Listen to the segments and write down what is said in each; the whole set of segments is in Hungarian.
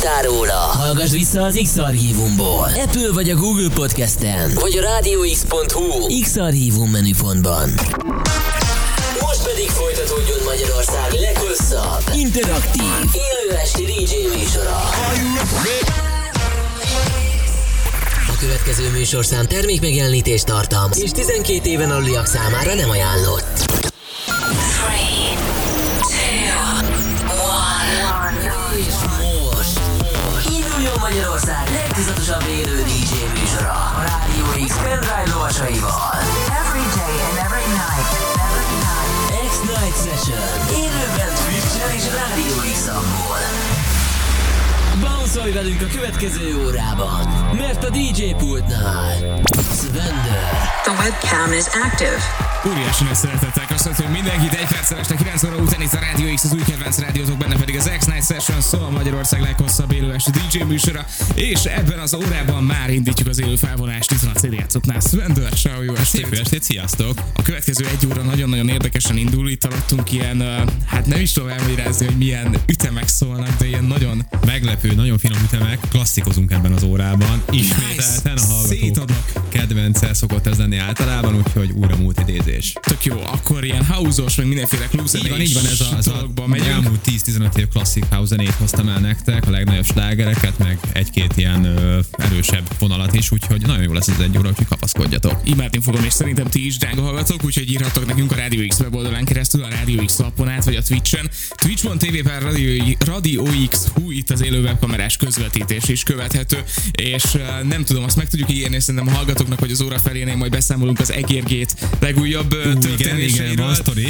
hallottál róla, hallgass vissza az X-Archívumból. Apple vagy a Google Podcasten, vagy a rádióx.hu X-Archívum menüpontban. Most pedig folytatódjon Magyarország leghosszabb, interaktív, élő esti DJ műsora. A következő műsorszám termék megjelenítést tartalmaz, és 12 éven aluliak számára nem ajánlott. Magyarország legtizatosabb élő DJ műsora a Rádió X pendrive lovasaival. Every day and every night. Every night. X-Night Session élőben Twitch-en és Rádió X-amból. Bounce velünk a következő órában, mert a DJ pultnál Svender, The webcam is active. Óriási nagy szeretettel köszöntöm mindenkit egy perccel este 9 óra után itt a Rádió X, az új kedvenc rádiótok, benne pedig az X-Night Session szól Magyarország leghosszabb élő esti DJ műsora, és ebben az órában már indítjuk az élő felvonást itt van a CD játszoknál. Svendor, ciao, jó estét! Szép estét, sziasztok! A következő egy óra nagyon-nagyon érdekesen indul, itt alattunk ilyen, hát nem is tudom elmagyarázni, hogy milyen ütemek szólnak, de ilyen nagyon Meglepő, nagyon finom ütemek, klasszikozunk ebben az órában. Ismételten a hallgatók Szétadnak. Kedvence szokott ez lenni általában, úgyhogy újra múlt idézés. tök jó, akkor ilyen house meg mindenféle klub Így van, így van ez a, ez a megyünk. elmúlt 10-15 év klasszik house zenét hoztam el nektek, a legnagyobb slágereket, meg egy-két ilyen ö, erősebb vonalat is, úgyhogy nagyon jó lesz ez egy óra, úgyhogy kapaszkodjatok. Imádni fogom, és szerintem ti is, drága hallgatók, úgyhogy írhatok nekünk a Radio X weboldalán keresztül, a Radio X lapon át, vagy a Twitch-en. Twitch.tv per Radio, Radio X, hú, itt az élő webkamerás közvetítés is követhető, és nem tudom, azt meg tudjuk ígérni szerintem a hallgatóknak, hogy az óra felénél majd beszámolunk az egérgét legújabb uh, igen, igen, történéseiről. van sztori.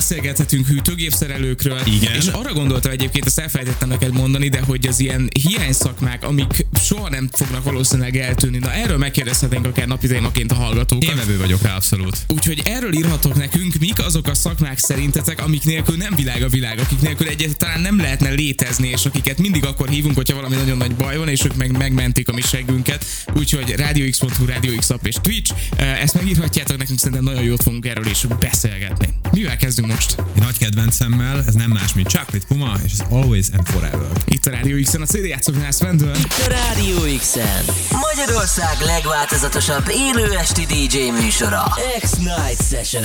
Beszélgethetünk hűtőgépszerelőkről. Igen. És arra gondoltam egyébként, ezt elfelejtettem neked mondani, de hogy az ilyen hiány szakmák, amik soha nem fognak valószínűleg eltűnni. Na erről megkérdezhetnénk akár napi témaként a hallgatókat. Én vevő vagyok abszolút. Úgyhogy erről írhatok nekünk, mik azok a szakmák szerintetek, amik nélkül nem világ a világ, akik nélkül egyáltalán nem lehetne létezni, és akiket mindig akkor hívunk, hogyha valami nagyon nagy baj van, és ők meg megmentik a mi seggünket. Úgyhogy Radio X.hu, Radio X app és Twitch. Ezt megírhatjátok nekünk, szerintem nagyon jót fogunk erről is beszélgetni. Mivel kezdünk most? Egy nagy kedvencemmel, ez nem más, mint Chocolate Puma, és ez Always and Forever. Itt a Radio X-en a CD játszóknál Svendor. a Rádió X-en Magyarország legváltozatosabb élő esti DJ műsora X-Night Session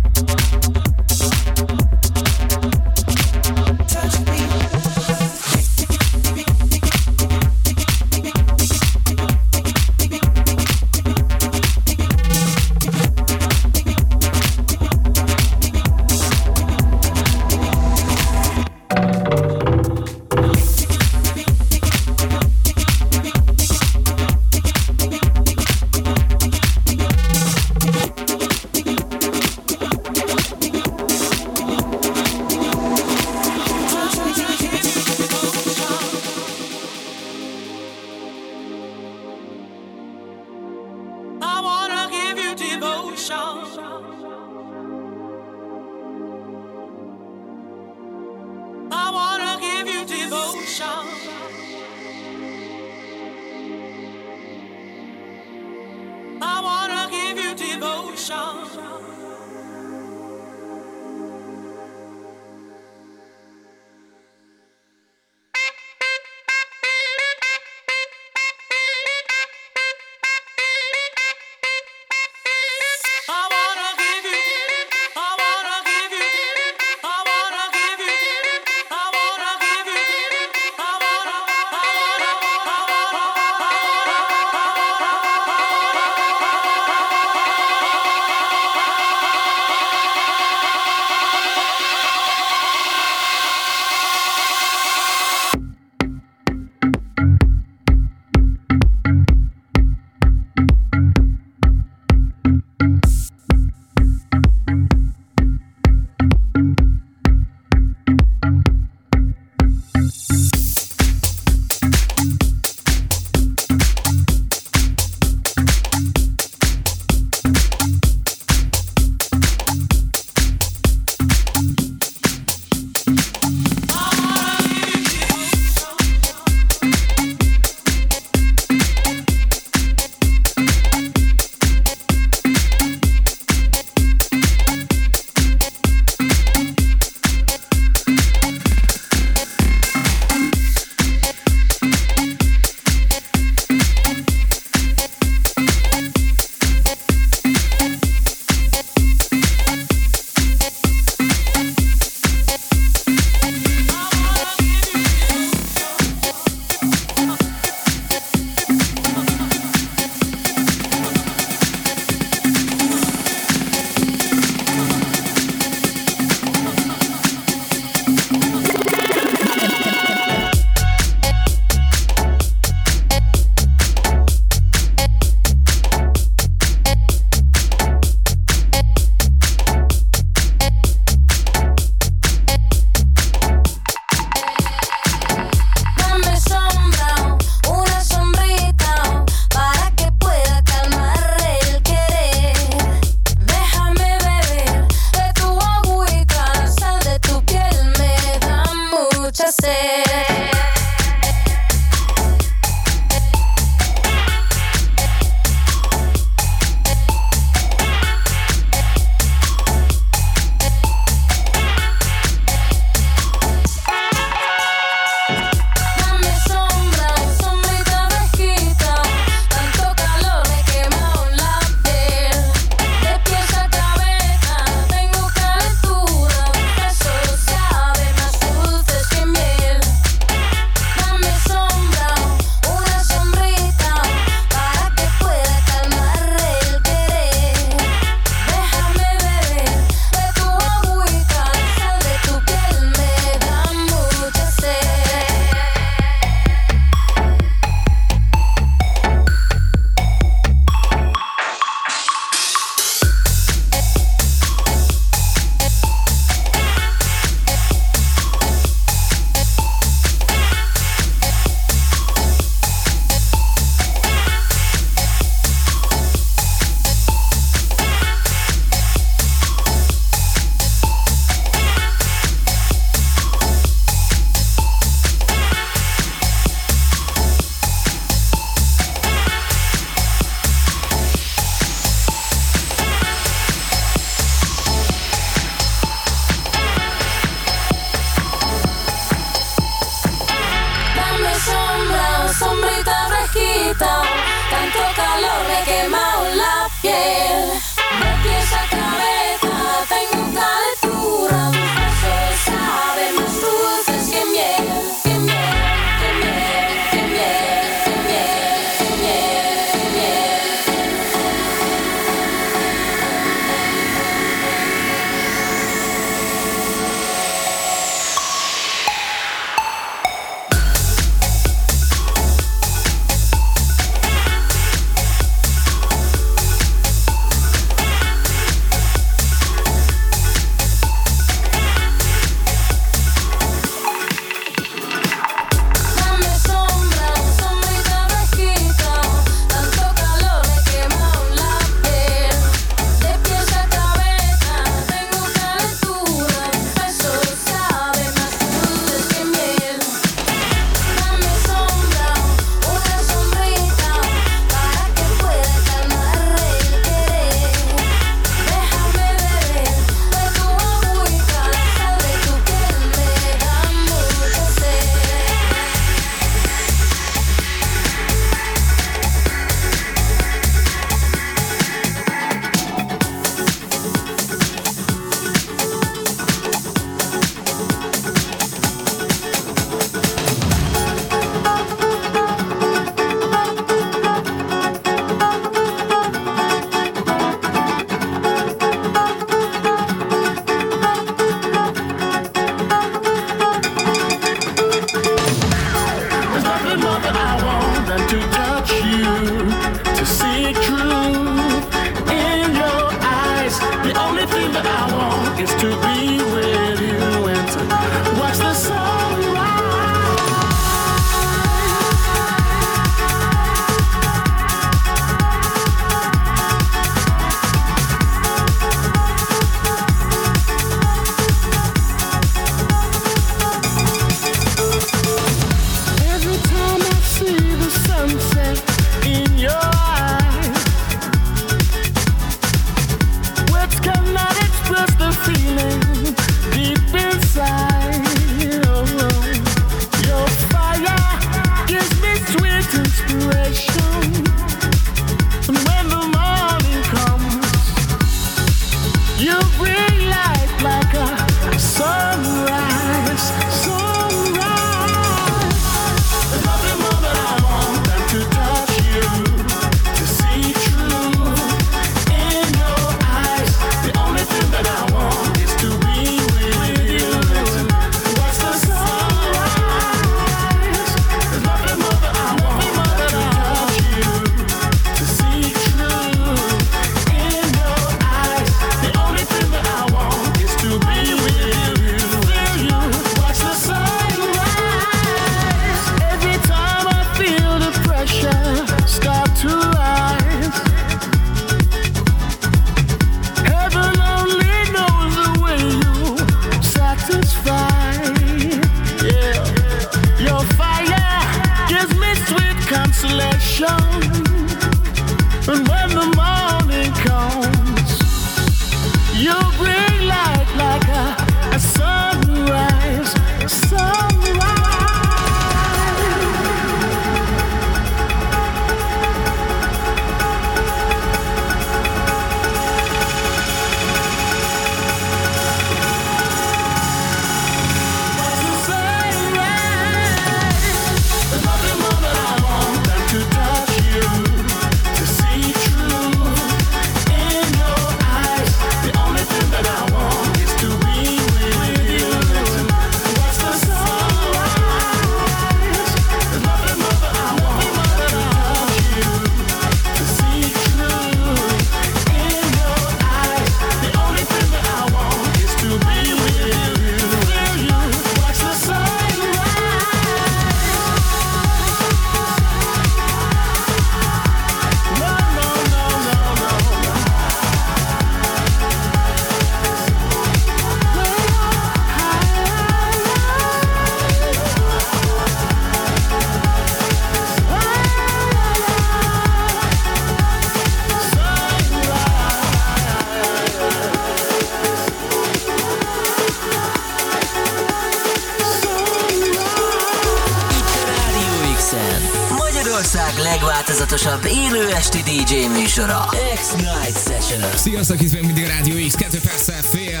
Esti DJ műsora X-Night Session Sziasztok, itt még mindig a Rádió X, 2 perccel fél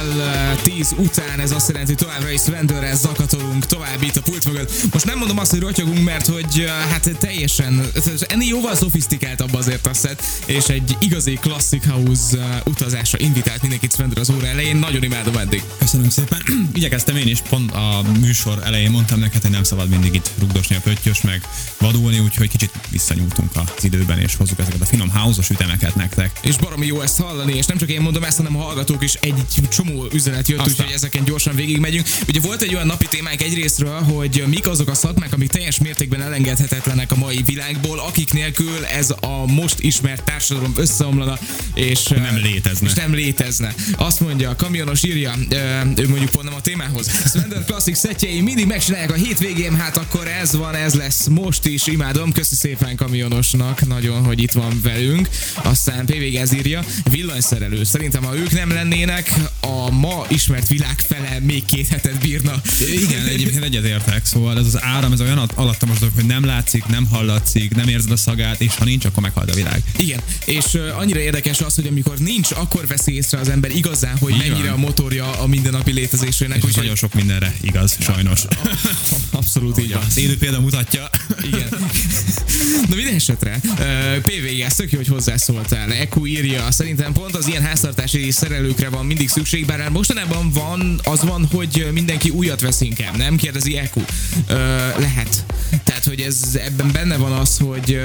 tíz után, ez azt jelenti, hogy továbbra is Svendőrrel zakatolunk tovább itt a pult mögött. Most nem mondom azt, hogy rotyogunk, mert hogy hát teljesen, ennél jóval szofisztikáltabb azért a set, és egy igazi Classic House utazásra invitált mindenkit Svendőr az óra elején, nagyon imádom eddig. Köszönöm szépen. Igyekeztem én is, pont a műsor elején mondtam neked, hogy nem szabad mindig itt rugdosni a pöttyös, meg vadulni, úgyhogy kicsit visszanyúltunk az időben, és hozzuk ezeket a finom house ütemeket nektek. És baromi jó ezt hallani, és nem csak én mondom ezt, hanem a hallgatók is egy csomó üzenet jött, úgyhogy ezeken gyorsan végigmegyünk. Ugye volt egy olyan napi témánk egyrésztről, hogy mik azok a szakmák, amik teljes mértékben elengedhetetlenek a mai világból, akik nélkül ez a most ismert társadalom összeomlana, és Nem létezne. És nem létezne. Azt mondja, a kamionos írja, ő mondjuk pont nem a témához. Slender Classic szetjei mindig megcsinálják a hétvégén, hát akkor ez van, ez lesz most is, imádom. Köszi szépen kamionosnak, nagyon, hogy itt van velünk. Aztán PVG ez írja, villanyszerelő. Szerintem, ha ők nem lennének, a ma ismert világ fele még két hetet bírna. Igen, egyébként egyetértek, szóval ez az áram, ez olyan al- alattomos dolog, hogy nem látszik, nem hallatszik, nem érzed a szagát, és ha nincs, akkor meghal a világ. Igen, és uh, annyira érdekes az, hogy amikor nincs, akkor veszi észre az ember igazán, hogy Így mennyire van. a motorja a mindennapi létezésének. És úgyhogy- nagyon sok mindenre igaz, sajnos. Abszolút így van. Az élő példa mutatja. Igen. Na minden esetre, uh, ez tök jó, hogy hozzászóltál. Eku írja, szerintem pont az ilyen háztartási szerelőkre van mindig szükség, bár mostanában van, az van, hogy mindenki újat vesz inkább, nem? Kérdezi Eku. Uh, lehet. Tehát, hogy ez ebben benne van az, hogy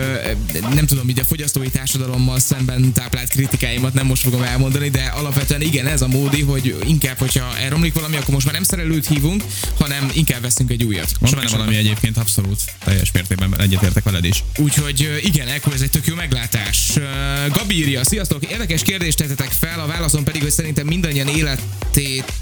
uh, nem tudom, így a fogyasztói társadalommal szemben táplált kritikáimat nem most fogom elmondani, de alapvetően igen, ez a módi, hogy inkább, hogyha elromlik valami, akkor most már nem szerelőt hívunk, hanem inkább veszünk egy újat. Van Sok benne valami egyébként abszolút teljes mértékben egyetértek veled is. Úgyhogy igen, Eko, ez egy tök jó meglátás. Gabi írja, sziasztok, érdekes kérdést tettetek fel, a válaszom pedig, hogy szerintem mindannyian életét,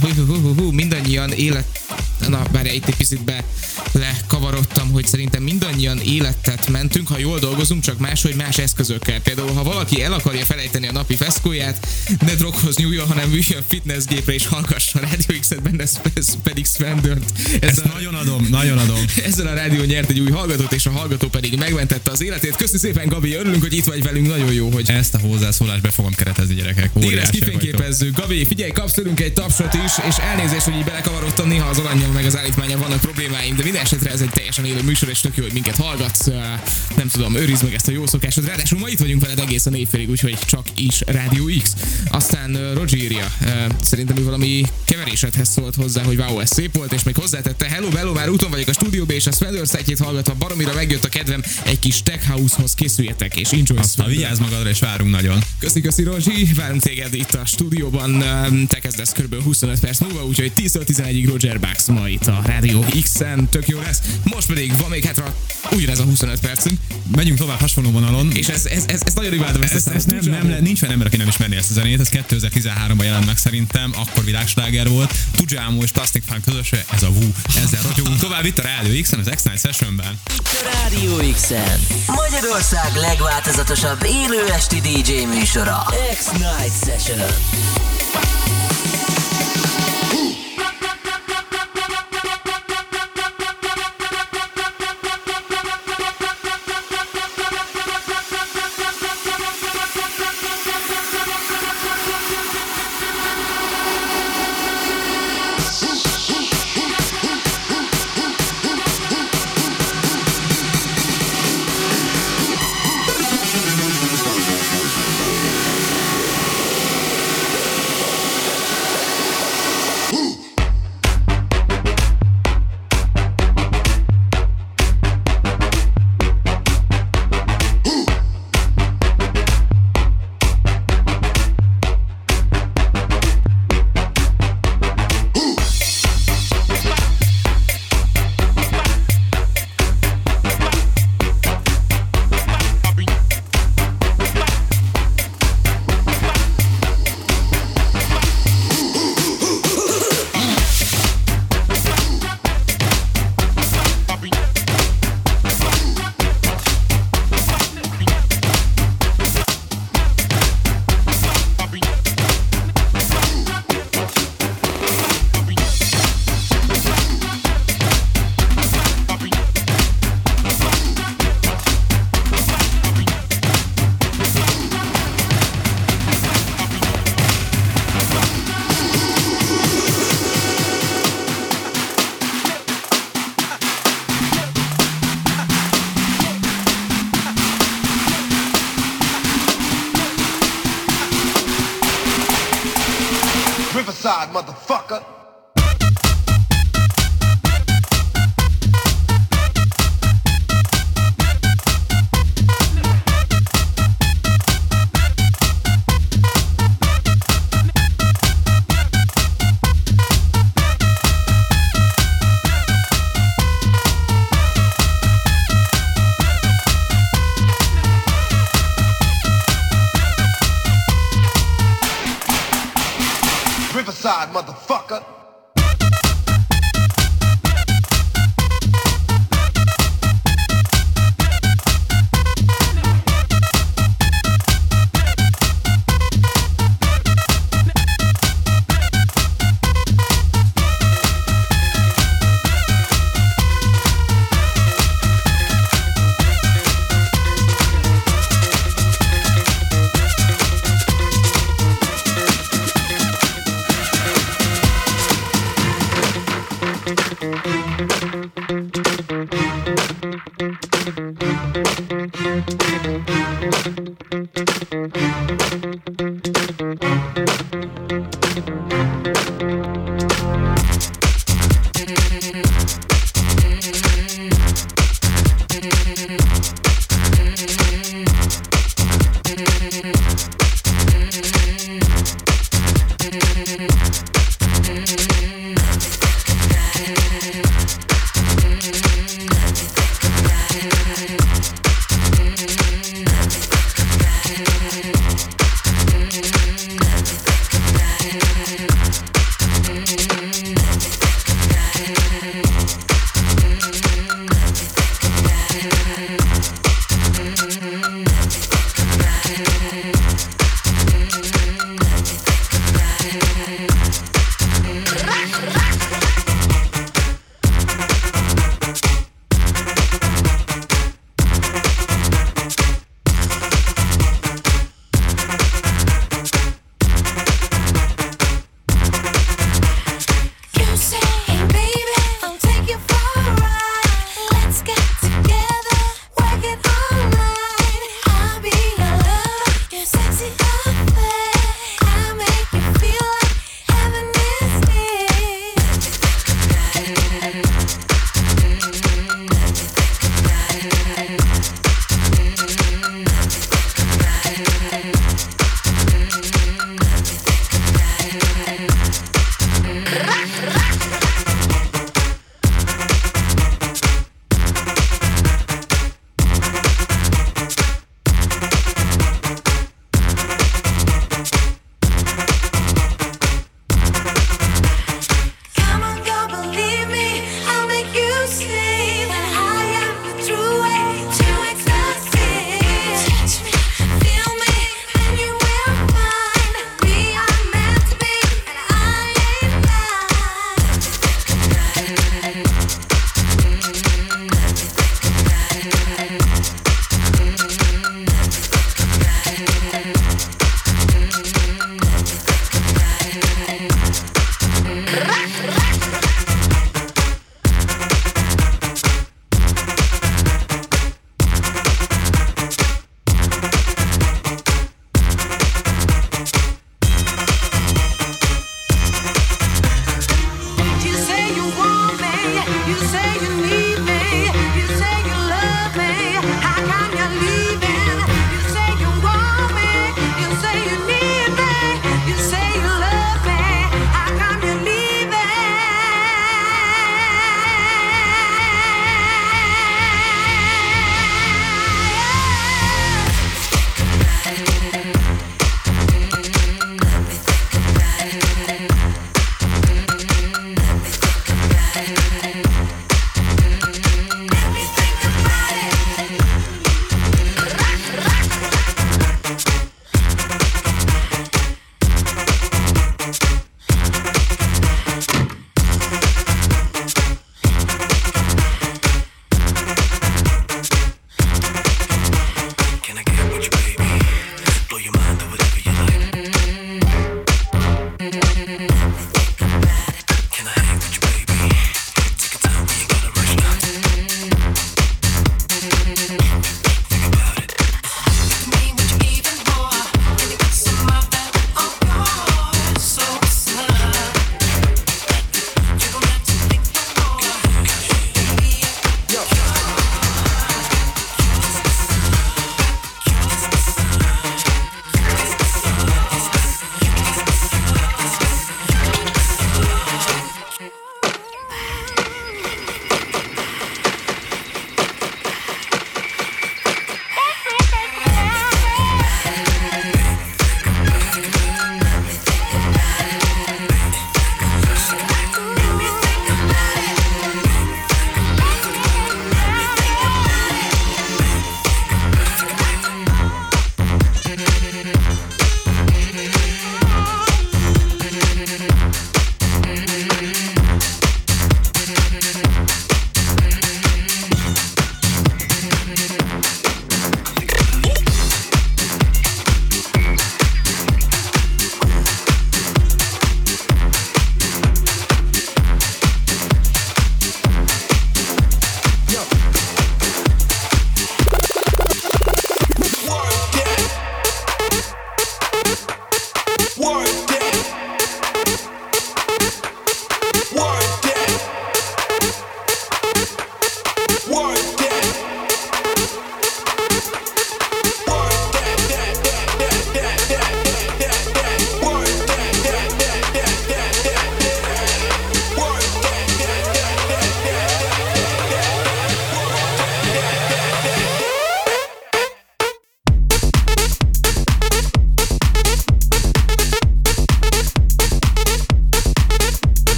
hú, hú, hú, hú, mindannyian élet, na, bár itt egy picit be lekavarodtam, hogy szerintem mindannyian életet mentünk, ha jól dolgozunk, csak máshogy más eszközökkel. Például, ha valaki el akarja felejteni a napi feszkóját, ne droghoz nyúljon, hanem üljön fitnessgépre és hallgassa a Radio X-et, benne pedig Svendört. Ez Ezt nagyon adom, nagyon adom. ezzel a rádió nyert egy új hallgatót, és a hallgató pedig megmentette az életét. Köszi szépen, Gabi, örülünk, hogy itt vagy velünk, nagyon jó, hogy Ezt a hozzászólást be fogom keretezni, gyerekek. Tényleg kifényképezzük. Gabi, figyelj, kapsz tőlünk egy tapsot is, és elnézést, hogy így belekavarodtam, néha az alanyjal meg az állítmányal vannak problémáim, de minden esetre ez egy teljesen élő műsor, és tök jó, hogy minket hallgatsz. Nem tudom, őrizd meg ezt a jó szokásod. Ráadásul ma itt vagyunk veled egészen évfélig, úgyhogy csak is Rádió X. Aztán Roger írja, szerintem ő valami keverésedhez szólt hozzá, hogy wow, ez szép volt, és még hozzátette, hello, hello, már úton vagyok a stúdióba, és a szetjét hallgatva baromira megjött a kedvem, egy kis tech house-hoz készüljetek, és enjoy Aztán Svedor. vigyázz magadra, és várunk nagyon. Köszi, köszi Rozsi, várunk téged itt a stúdióban, te kezdesz kb. 25 perc múlva, úgyhogy 10 11-ig Roger Bucks majd. Nirvana itt a Rádió X-en, tök jó lesz. Most pedig van még hátra ugyanez a 25 percünk, Megyünk tovább hasonló vonalon. és ez, ez, ez, ez nagyon imádom ezt, Ez, ezt, ez ezt nem, nem, le- nincs olyan ember, aki nem ismerné ezt a zenét, ez 2013-ban jelent meg szerintem, akkor világsláger volt. Tujamo és Plastic Funk közöse, ez a Wu. Ezzel ragyogunk tovább itt a Rádió X-en, az X-Night Sessionben. Rádió X-en. Magyarország legváltozatosabb élő esti DJ műsora. X-Night Session. God, motherfucker. Thank you.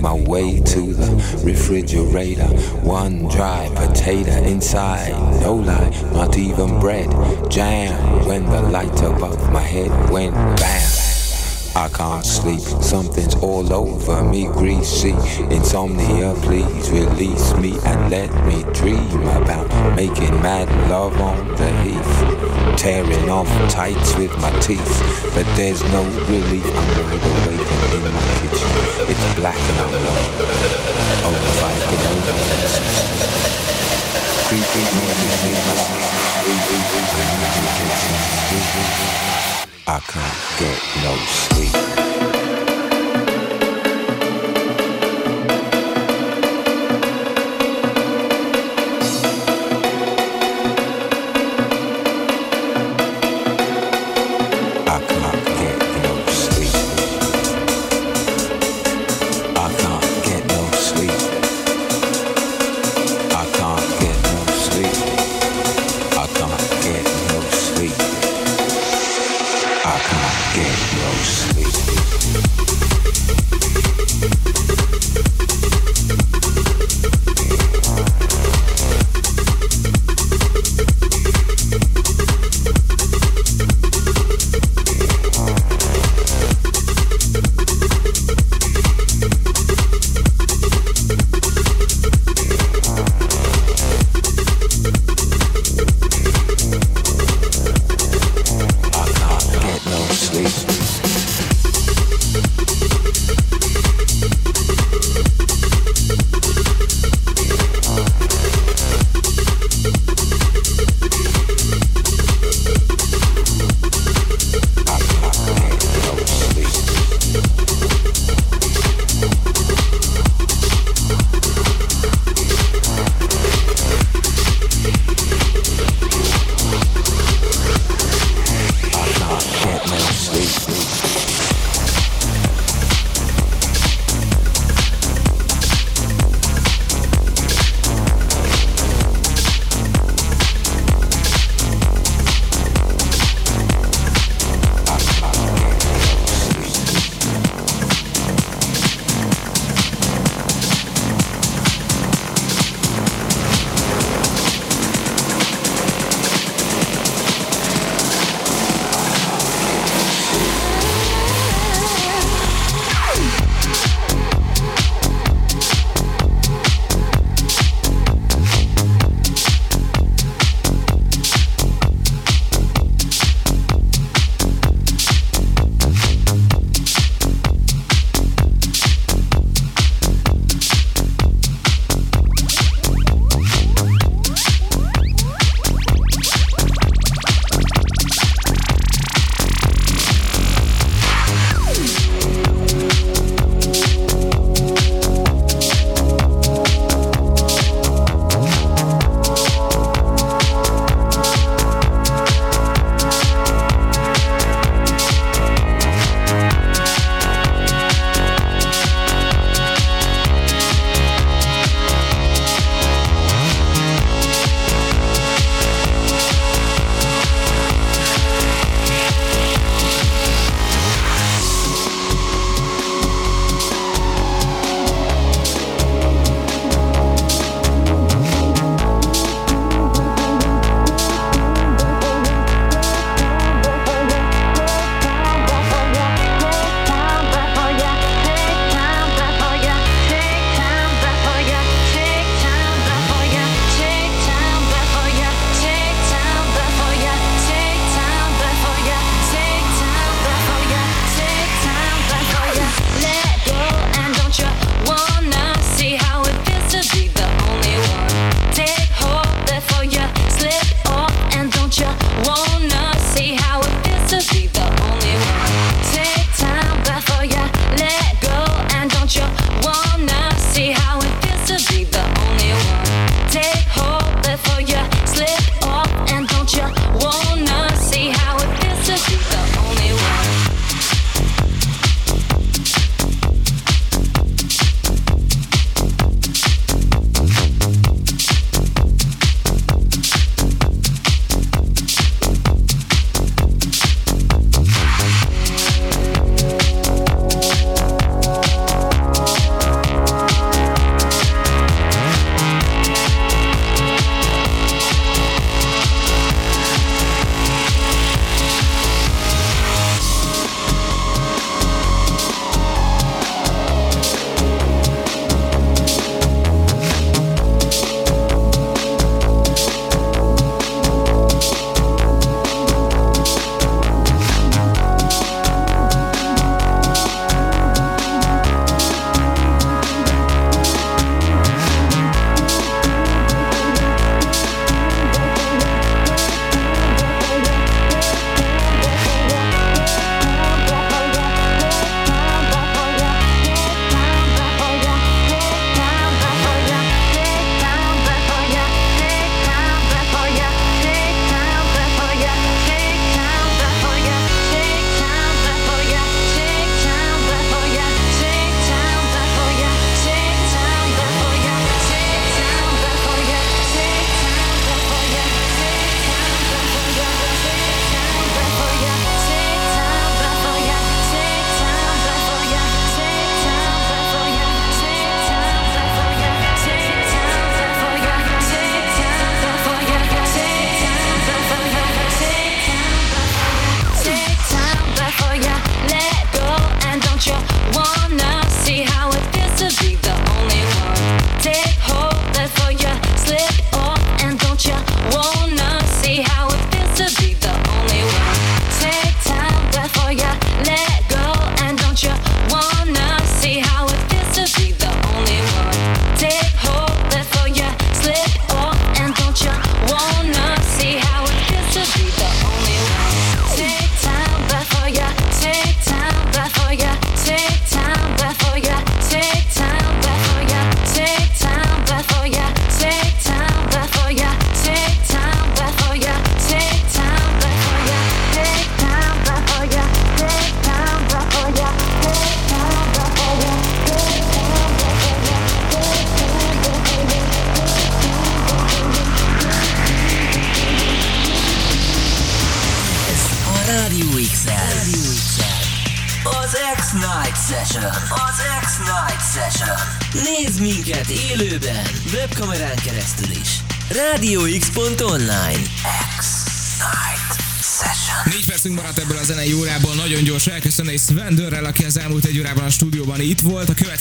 My way to the refrigerator. One dry potato inside, no lie, not even bread. Jam when the light above my head went bam. I can't sleep, something's all over me, greasy. Insomnia, please release me and let me dream about making mad love on the heath. Tearing off tights with my teeth, but there's no relief. I'm wide in my kitchen. It's black and I'm alone. Oh, if I could only I can't get no sleep.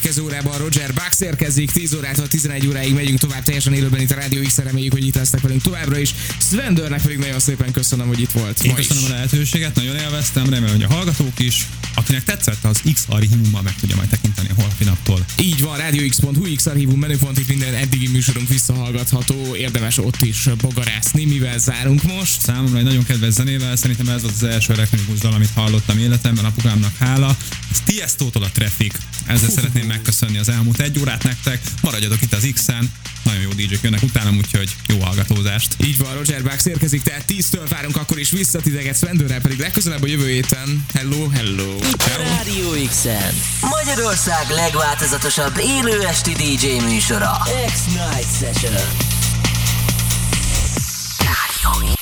Következő órában Roger Bax érkezik, 10 órától 11 óráig megyünk tovább teljesen élőben itt a Rádió x reméljük, hogy itt lesznek velünk továbbra is. Sven Dörrnek pedig nagyon szépen köszönöm, hogy itt volt. Én ma is. köszönöm a lehetőséget, nagyon élveztem, remélem, hogy a hallgatók is. Akinek tetszett, az X archívumban meg tudja majd tekinteni holnapi naptól. Így van, rádióx.hu, X archívum menüpont, itt minden eddigi műsorunk visszahallgatható, érdemes ott is bogarászni, mivel zárunk most. Számomra egy nagyon kedves zenével, szerintem ez volt az első elektronikus dal, amit hallottam életemben, apukámnak hála. Ez Tiesto-tól a Traffic. Ezzel szeretném megköszönni az elmúlt egy órát nektek. Maradjatok itt az X-en, nagyon jó DJ-k jönnek utánam, úgyhogy jó hallgatózást. Így van, Roger Bax érkezik, tehát 10-től várunk akkor is vissza titeket, Sven Dörrel pedig legközelebb a jövő héten. Hello, hello. Itt a Rádió X-en Magyarország legváltozatosabb élő esti DJ műsora. X-Night Session. Rádió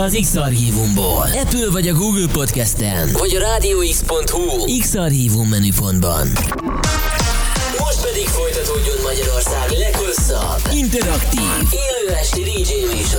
az X-Archívumból. Apple vagy a Google Podcasten, vagy a rádióx.hu X-Archívum menüpontban. Most pedig folytatódjon Magyarország leghosszabb, interaktív, élő esti DJ műsor.